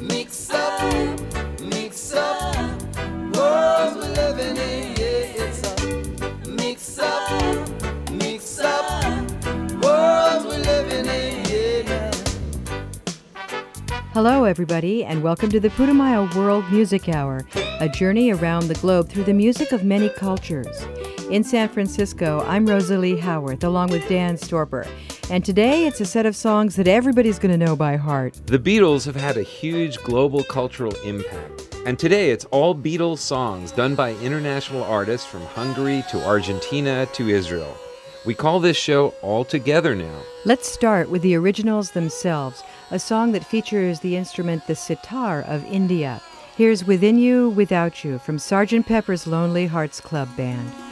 Mix up, mix up, world we're living in. Yeah, it's a mix up, mix up, world we're living in. Yeah. Hello, everybody, and welcome to the Putumayo World Music Hour, a journey around the globe through the music of many cultures. In San Francisco, I'm Rosalie Howarth, along with Dan Storper. And today it's a set of songs that everybody's going to know by heart. The Beatles have had a huge global cultural impact. And today it's all Beatles songs done by international artists from Hungary to Argentina to Israel. We call this show All Together Now. Let's start with the originals themselves, a song that features the instrument the sitar of India. Here's Within You, Without You from Sgt. Pepper's Lonely Hearts Club Band.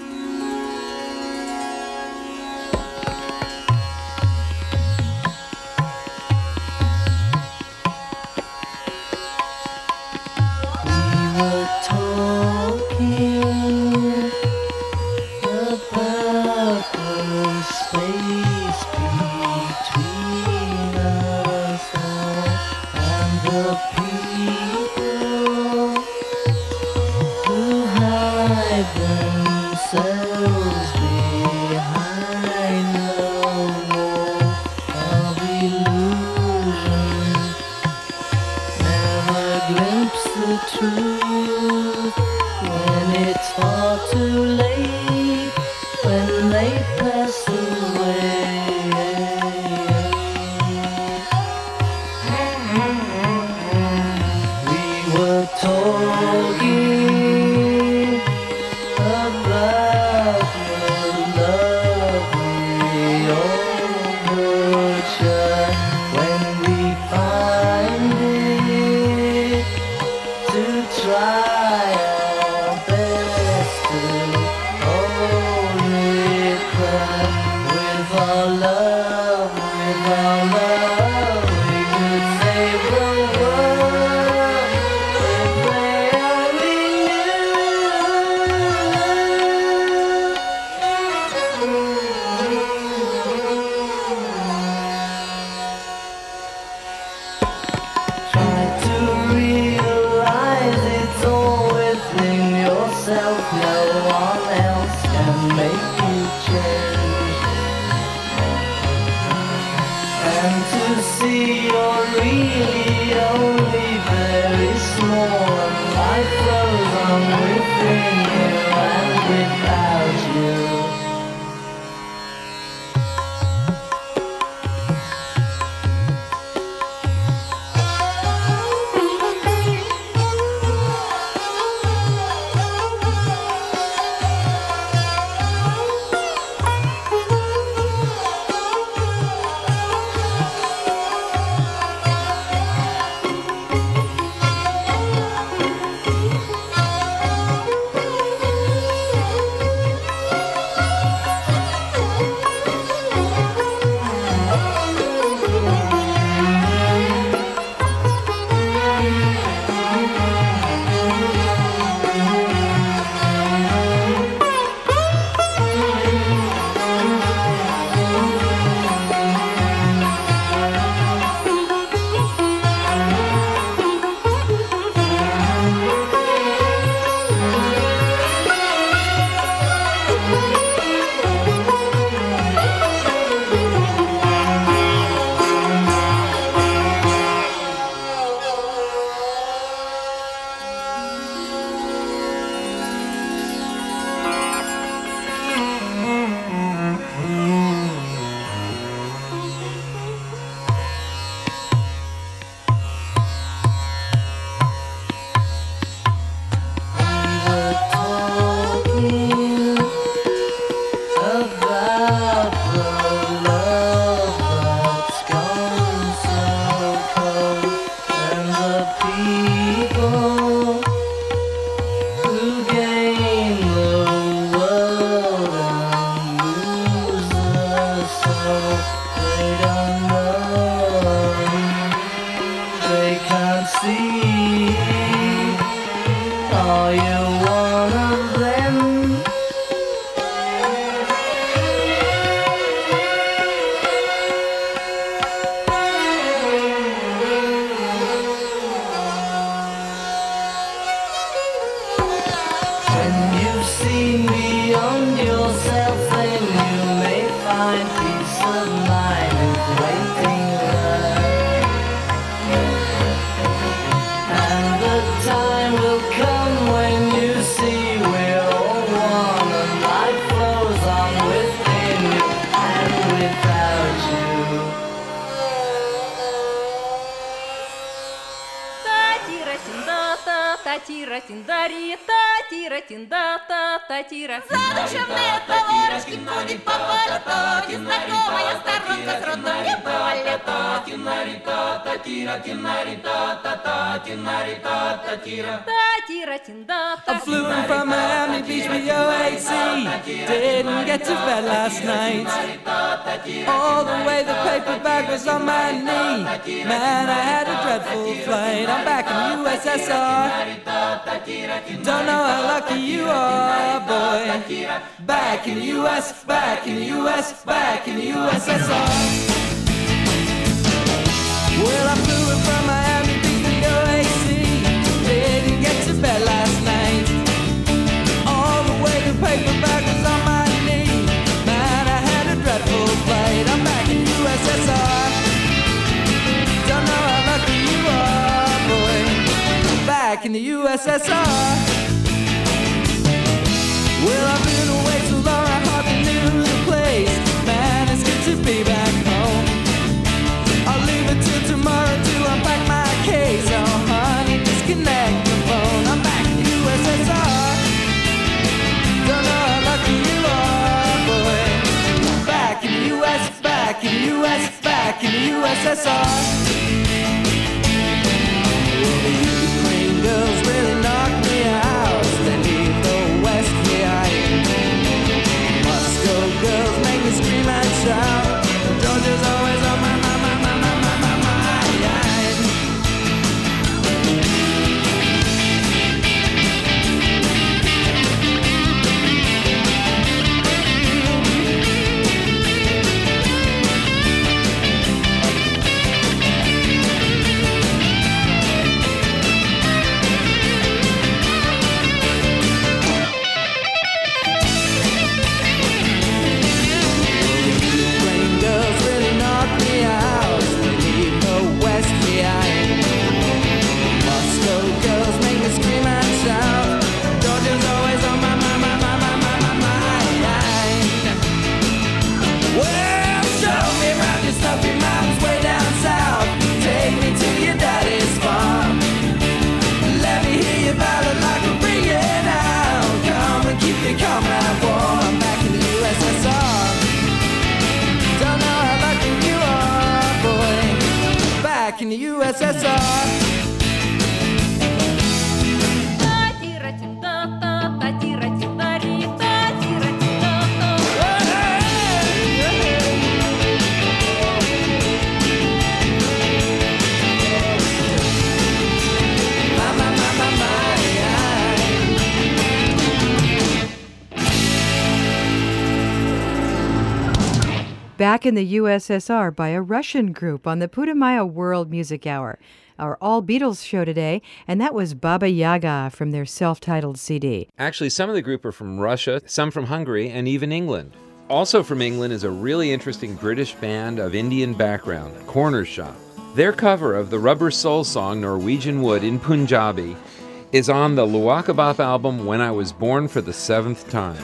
Татира тиндари татира тинда та татира Задушевные товарищи ходит по порту Незнакомая сторонка с родной Тинарита татира тинарита та та тинарита татира. Татира тинда I flew in from Miami Beach with your AC Didn't get to bed last night. All the way the paper bag was on my knee. Man, I had a dreadful flight. I'm back in USSR don't know how lucky you are, boy. Back in the US, back in the US, back in the USSR. Well, I flew in the USSR. Don't know back in the USSR. Back in the USSR by a Russian group on the Putumayo World Music Hour. Our All Beatles show today, and that was Baba Yaga from their self titled CD. Actually, some of the group are from Russia, some from Hungary, and even England. Also from England is a really interesting British band of Indian background, Cornershop. Their cover of the Rubber Soul song Norwegian Wood in Punjabi is on the Luaka Bop album When I Was Born for the Seventh Time.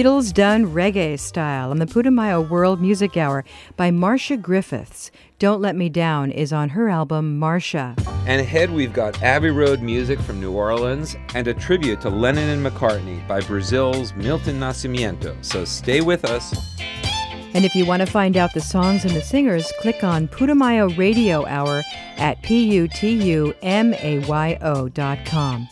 Beatles Done Reggae Style on the Putumayo World Music Hour by Marcia Griffiths. Don't Let Me Down is on her album Marcia. And ahead we've got Abbey Road music from New Orleans and a tribute to Lennon and McCartney by Brazil's Milton Nascimento. So stay with us. And if you want to find out the songs and the singers, click on Putumayo Radio Hour at putumayo.com.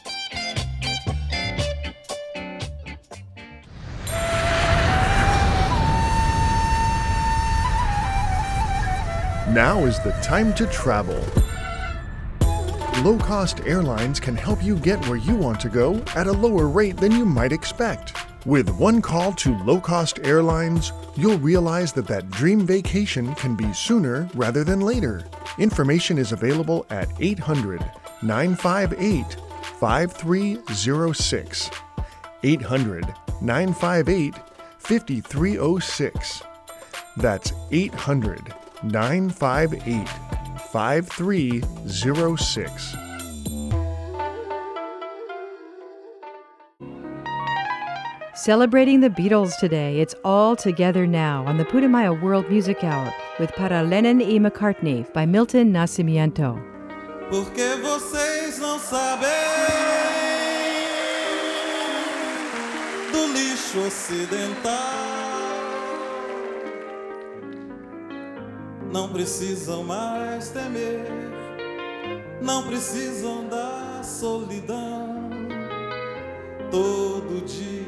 Now is the time to travel. Low cost airlines can help you get where you want to go at a lower rate than you might expect. With one call to low cost airlines, you'll realize that that dream vacation can be sooner rather than later. Information is available at 800 958 5306. 800 958 5306. That's 800 958 5306. Celebrating the Beatles today, it's all together now on the Putumayo World Music Hour with Para Lennon e McCartney by Milton Nascimento. Porque vocês não sabem do lixo ocidental. Não precisam mais temer, não precisam da solidão. Todo dia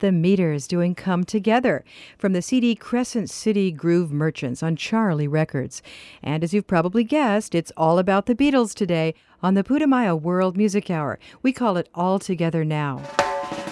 the Meters doing Come Together from the CD Crescent City Groove Merchants on Charly Records. And as you've probably guessed, it's all about the Beatles today on the Putumayo World Music Hour. We call it All Together Now.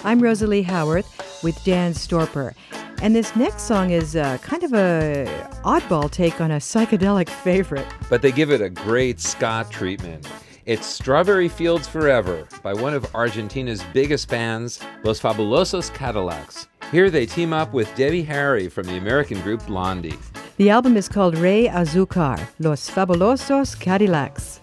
I'm Rosalie Howarth with Dan Storper. And this next song is uh, kind of a oddball take on a psychedelic favorite. But they give it a great ska treatment. It's Strawberry Fields Forever by one of Argentina's biggest bands, Los Fabulosos Cadillacs. Here they team up with Debbie Harry from the American group Blondie. The album is called Rey Azucar, Los Fabulosos Cadillacs.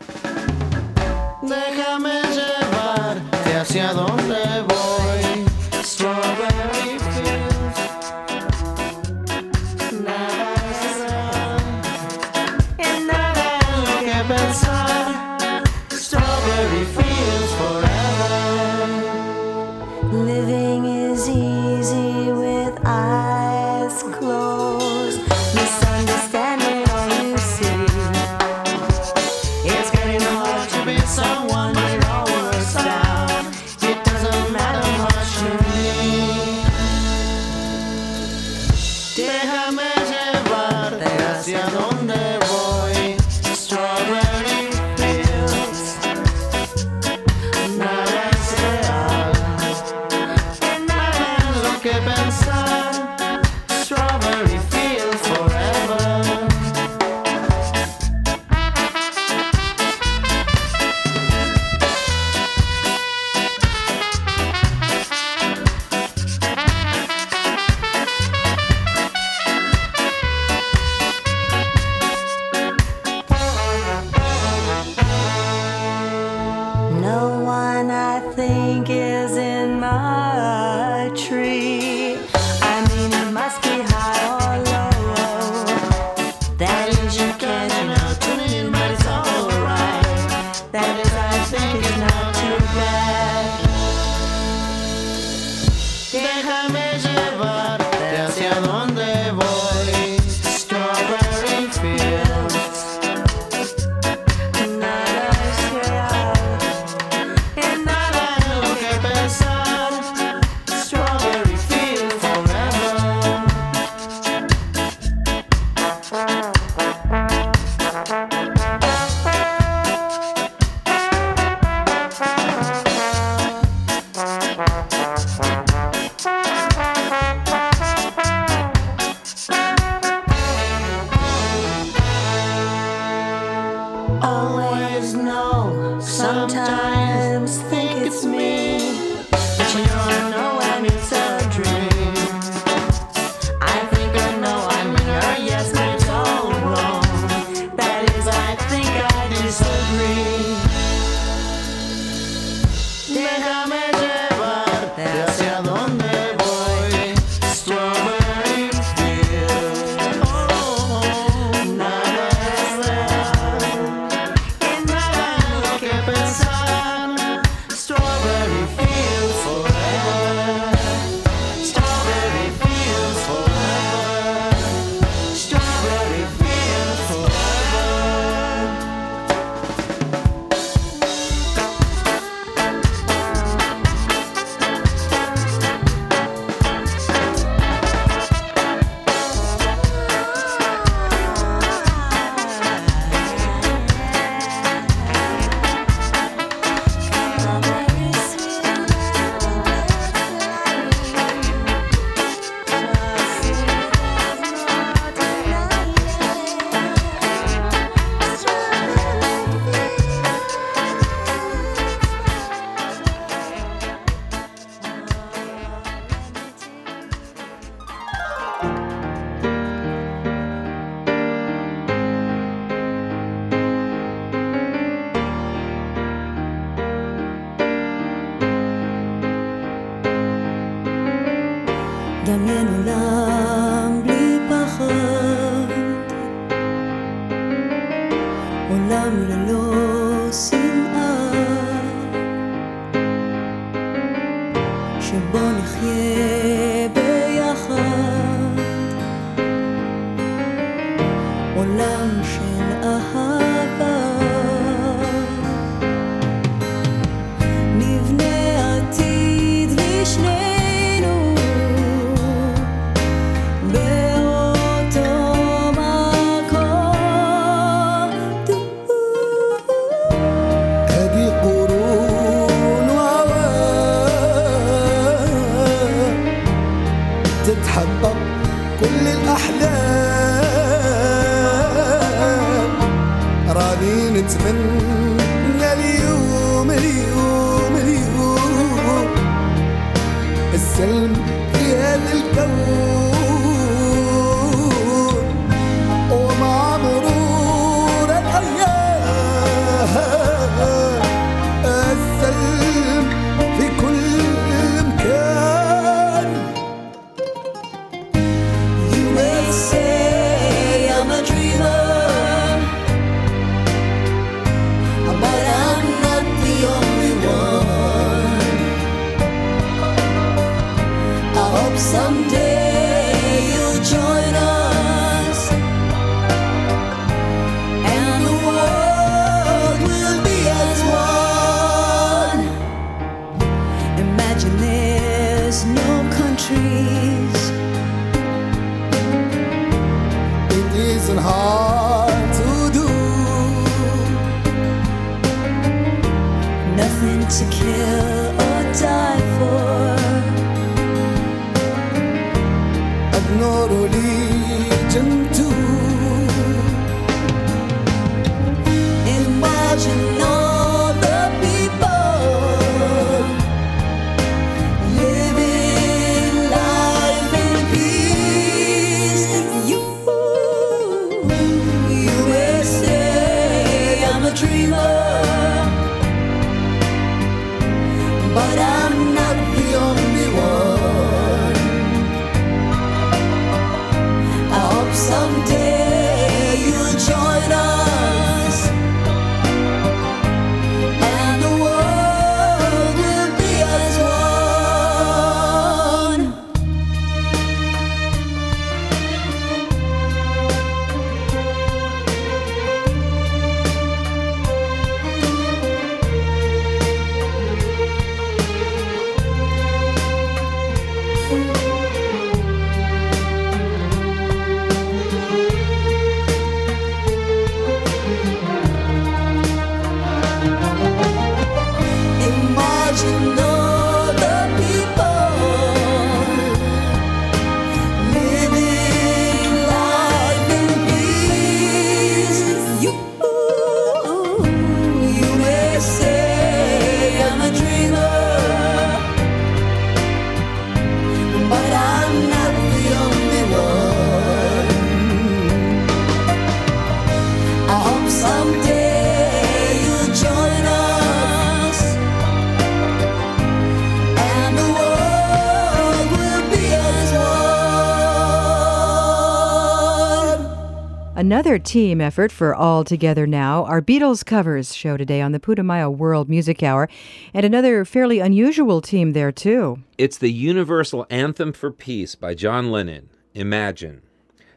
Another team effort for All Together Now, our Beatles covers show today on the Putumayo World Music Hour, and another fairly unusual team there, too. It's the Universal Anthem for Peace by John Lennon, Imagine,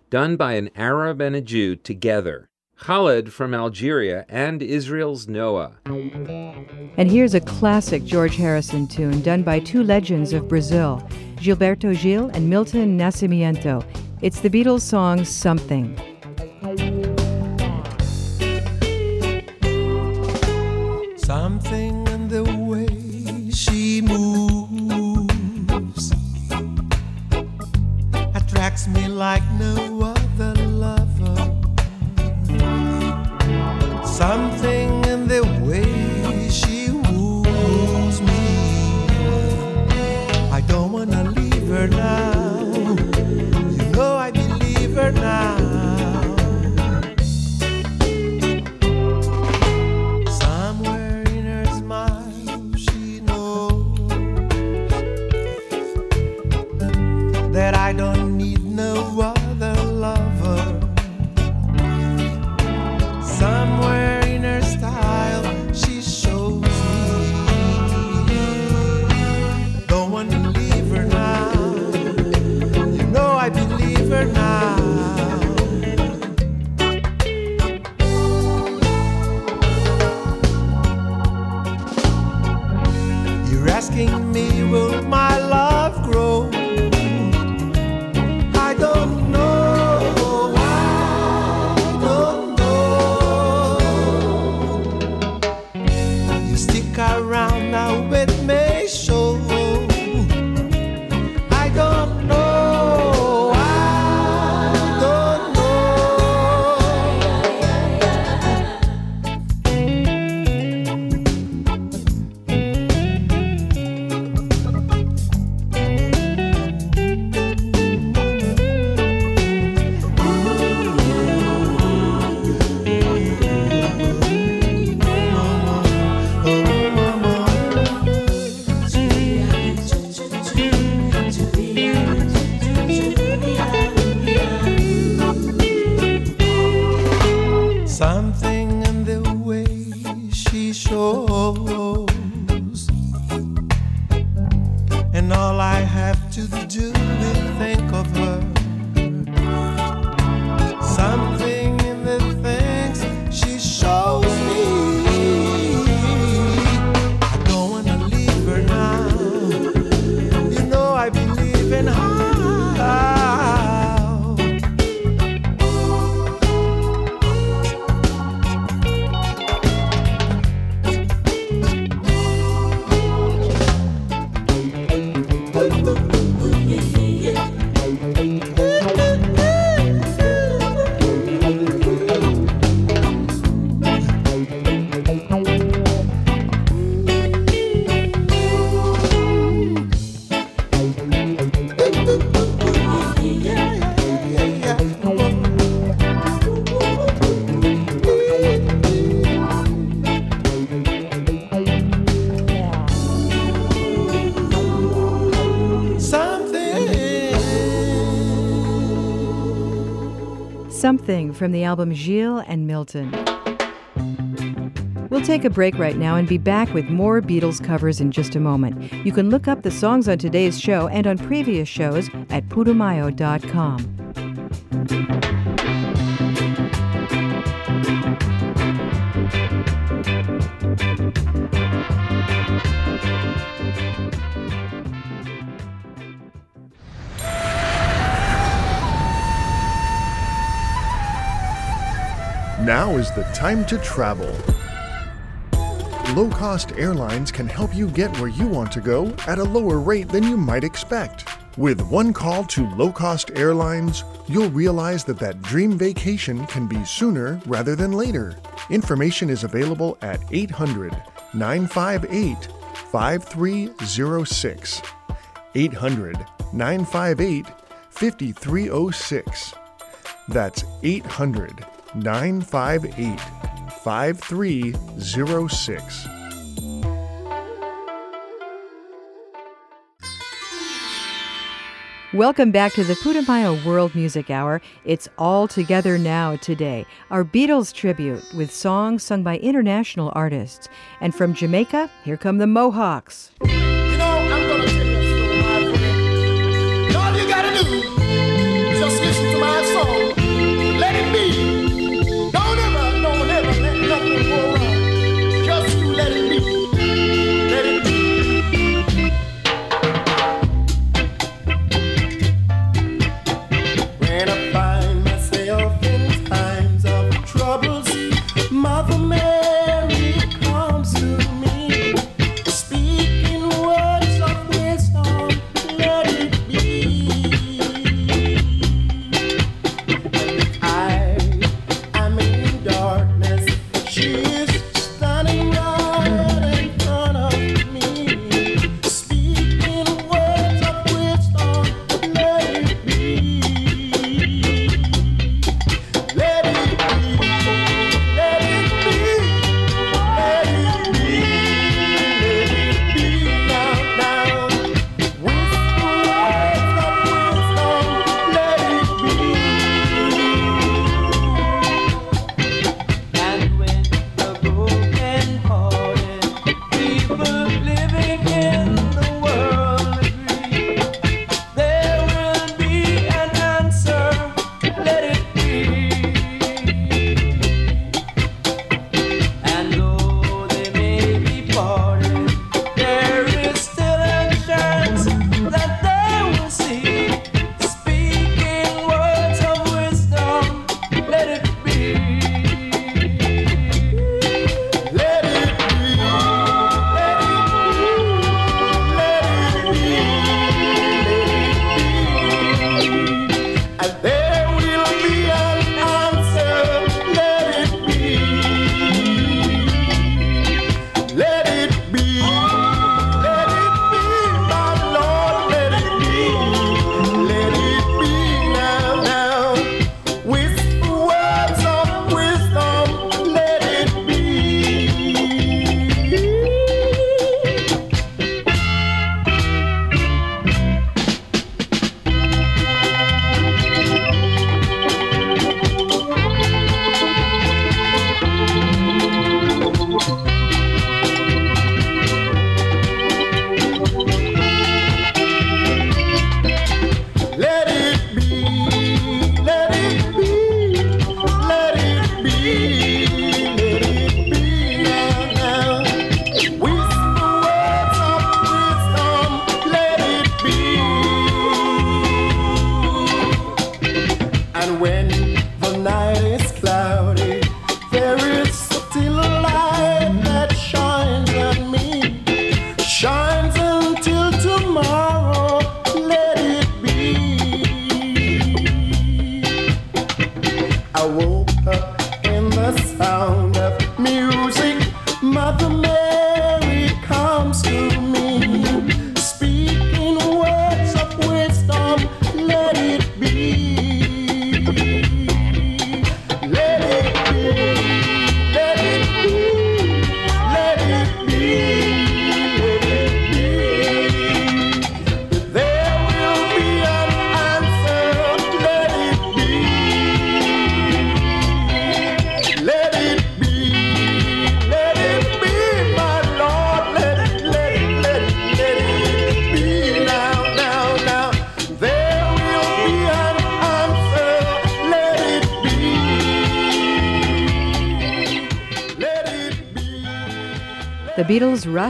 done by an Arab and a Jew together. Khaled from Algeria and Israel's Noa. And here's a classic George Harrison tune done by two legends of Brazil, Gilberto Gil and Milton Nascimento. It's the Beatles song. Something like no other lover. Something around now with Something from the album Gil and Milton. We'll take a break right now and be back with more Beatles covers in just a moment. You can look up the songs on today's show and on previous shows at putumayo.com. Now is the time to travel. Low cost airlines can help you get where you want to go at a lower rate than you might expect. With one call to low cost airlines, you'll realize that that dream vacation can be sooner rather than later. Information is available at 800 958 5306. 800 958 5306. That's 800 958 5306. Welcome back to the Putumayo World Music Hour. It's all together now today. Our Beatles tribute with songs sung by international artists. And from Jamaica, here come the Mohawks.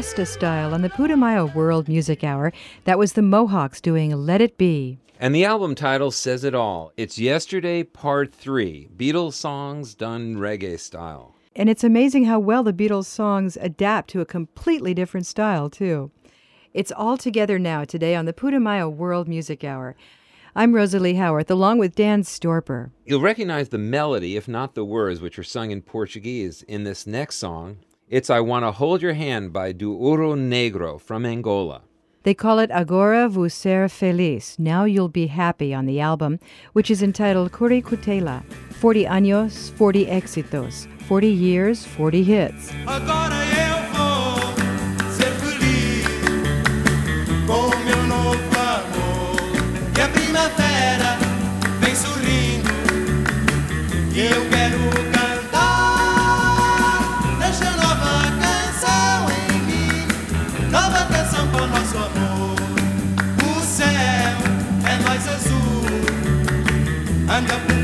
Style on the Putumayo World Music Hour. That was the Mohawks doing Let It Be. And the album title says it all. It's Yesterday Part 3 Beatles songs done reggae style. And it's amazing how well the Beatles songs adapt to a completely different style, too. It's all together now today on the Putumayo World Music Hour. I'm Rosalie Howarth, along with Dan Storper. You'll recognize the melody, if not the words, which are sung in Portuguese in this next song, it's I Wanna Hold Your Hand by Duo Ouro Negro from Angola. They call it Agora vou ser feliz, Now You'll Be Happy on the album, which is entitled Kurikutela, 40 años, 40 éxitos, 40 years, 40 hits. Anda profundo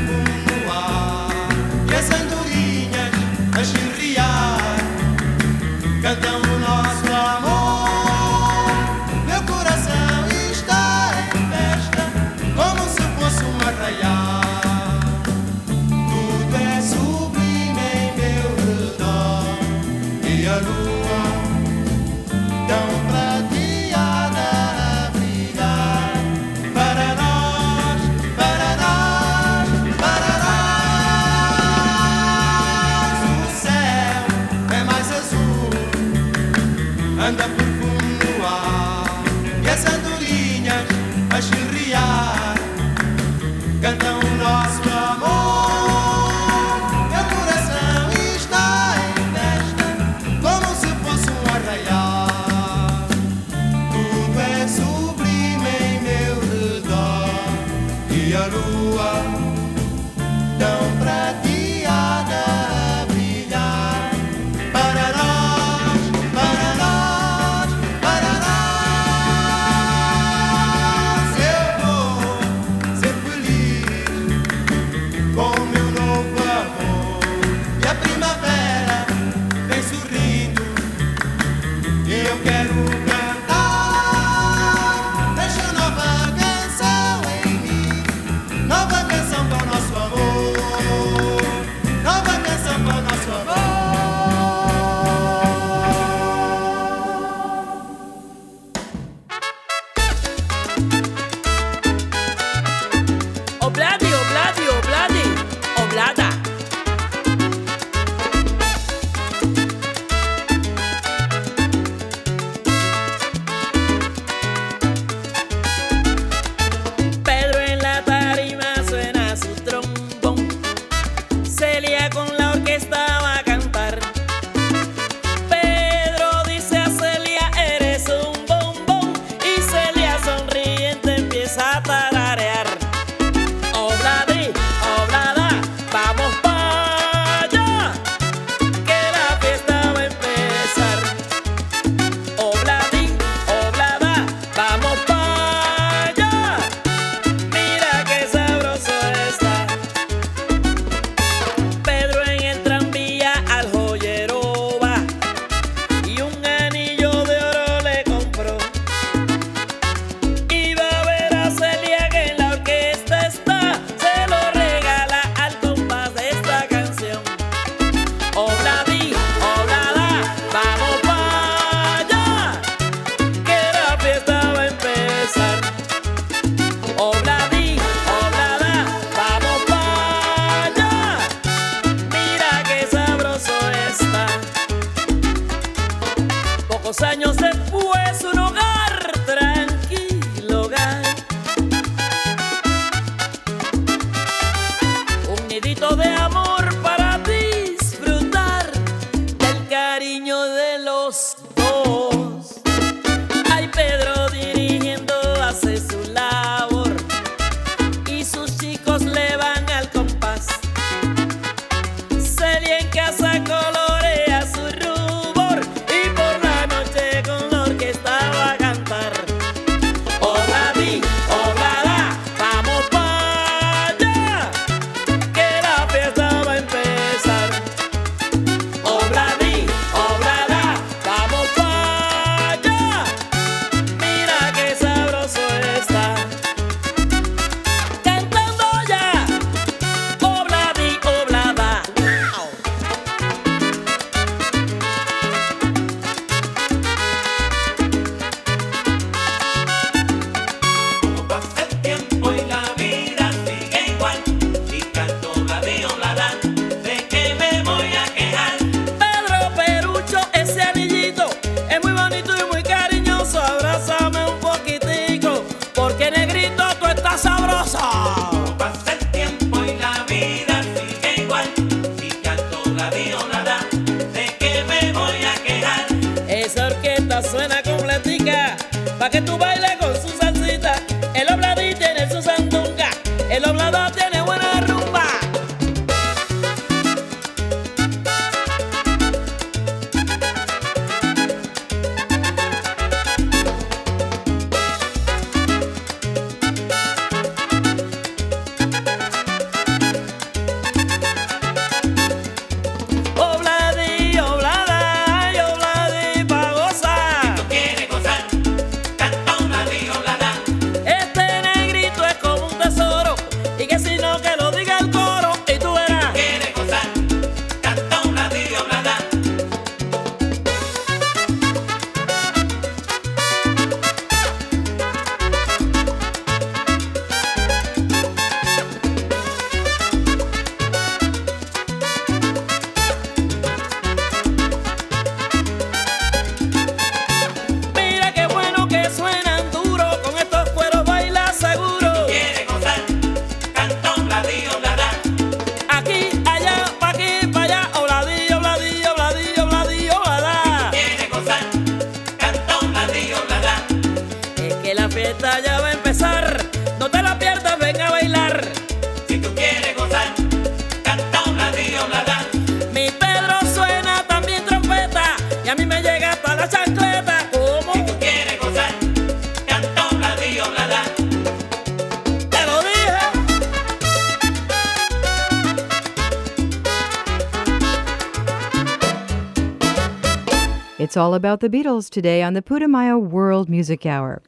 It's all about the Beatles today on the Putumayo World Music Hour.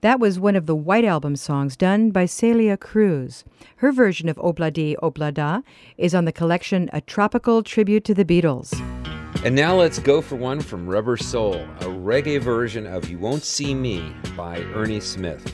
That was one of the White Album songs done by Celia Cruz. Her version of Obladi Oblada is on the collection A Tropical Tribute to the Beatles. And now let's go for one from Rubber Soul, a reggae version of You Won't See Me by Ernie Smith.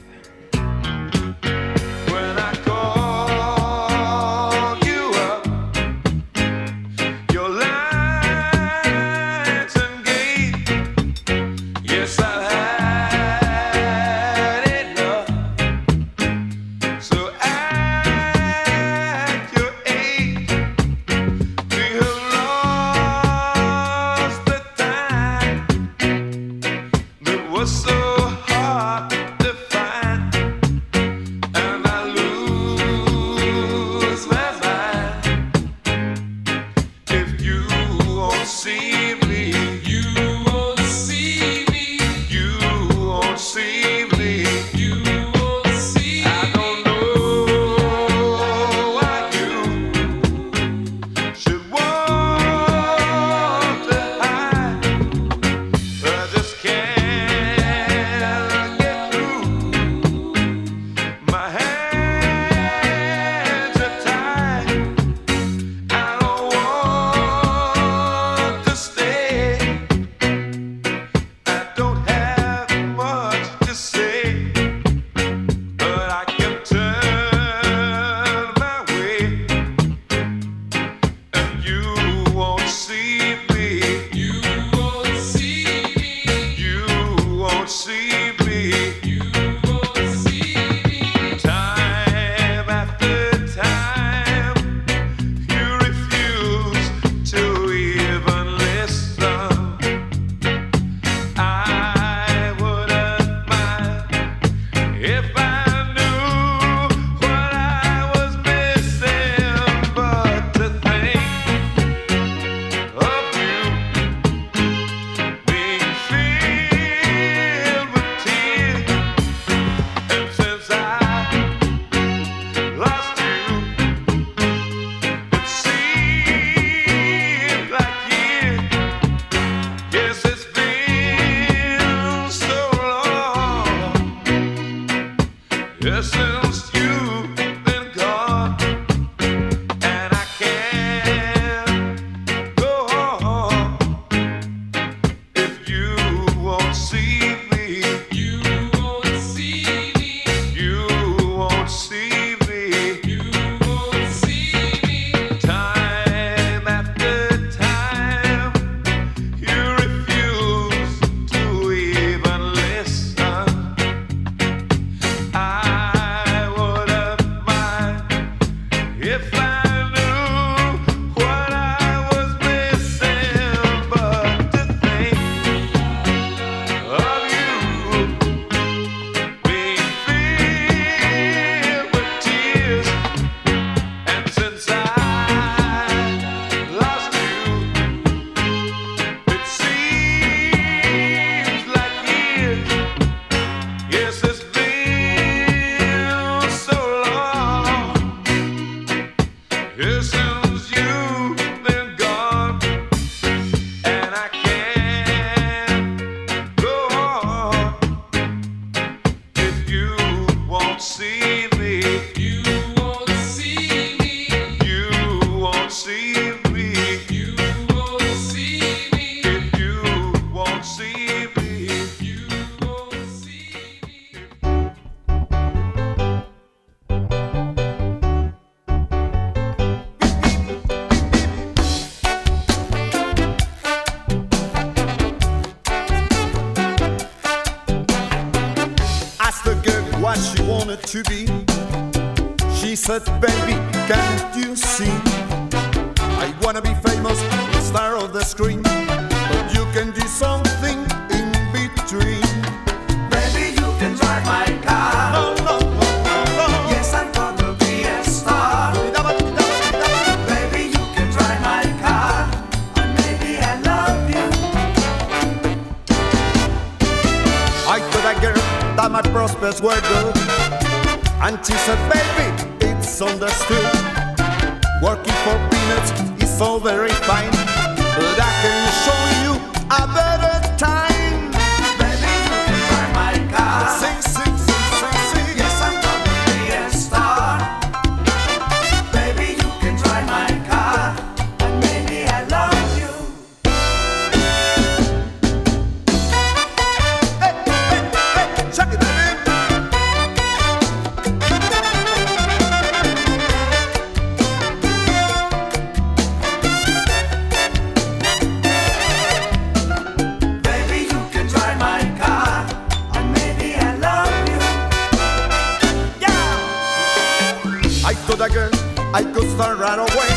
Yeah. I girl I could start right away,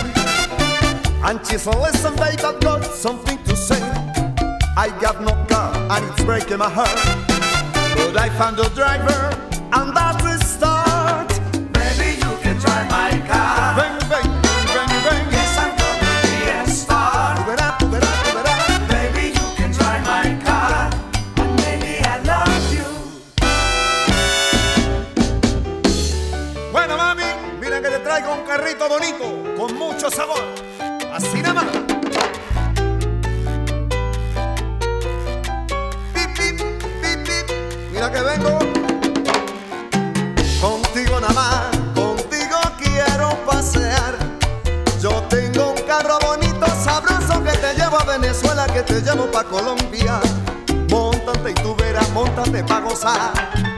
and she said, "Listen, babe, I've got something to say. I got no car, and it's breaking my heart, but I found a driver, and that's con mucho sabor. Así nada más. Pip, pip, pip, pip. Mira que vengo. Contigo nada más, contigo quiero pasear. Yo tengo un carro bonito, sabroso que te llevo a Venezuela, que te llevo pa' Colombia. Móntate y tú verás, móntate pa' gozar.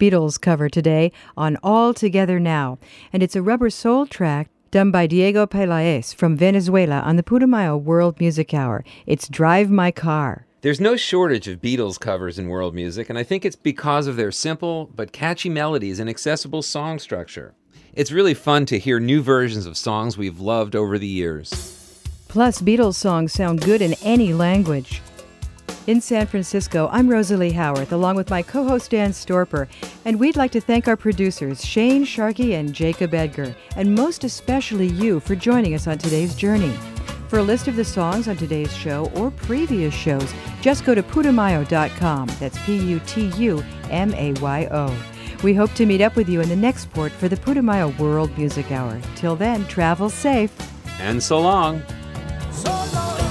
Beatles cover today on All Together Now, and it's a rubber soul track done by Diego Pelaez from Venezuela on the Putumayo World Music Hour. It's Drive My Car. There's no shortage of Beatles covers in world music, and I think it's because of their simple but catchy melodies and accessible song structure. It's really fun to hear new versions of songs we've loved over the years. Plus, Beatles songs sound good in any language. In San Francisco, I'm Rosalie Howarth, along with my co host Dan Storper, and we'd like to thank our producers, Shane Sharkey and Jacob Edgar, and most especially you for joining us on today's journey. For a list of the songs on today's show or previous shows, just go to putumayo.com. That's P U T U M A Y O. We hope to meet up with you in the next port for the Putumayo World Music Hour. Till then, travel safe. And so long. So long.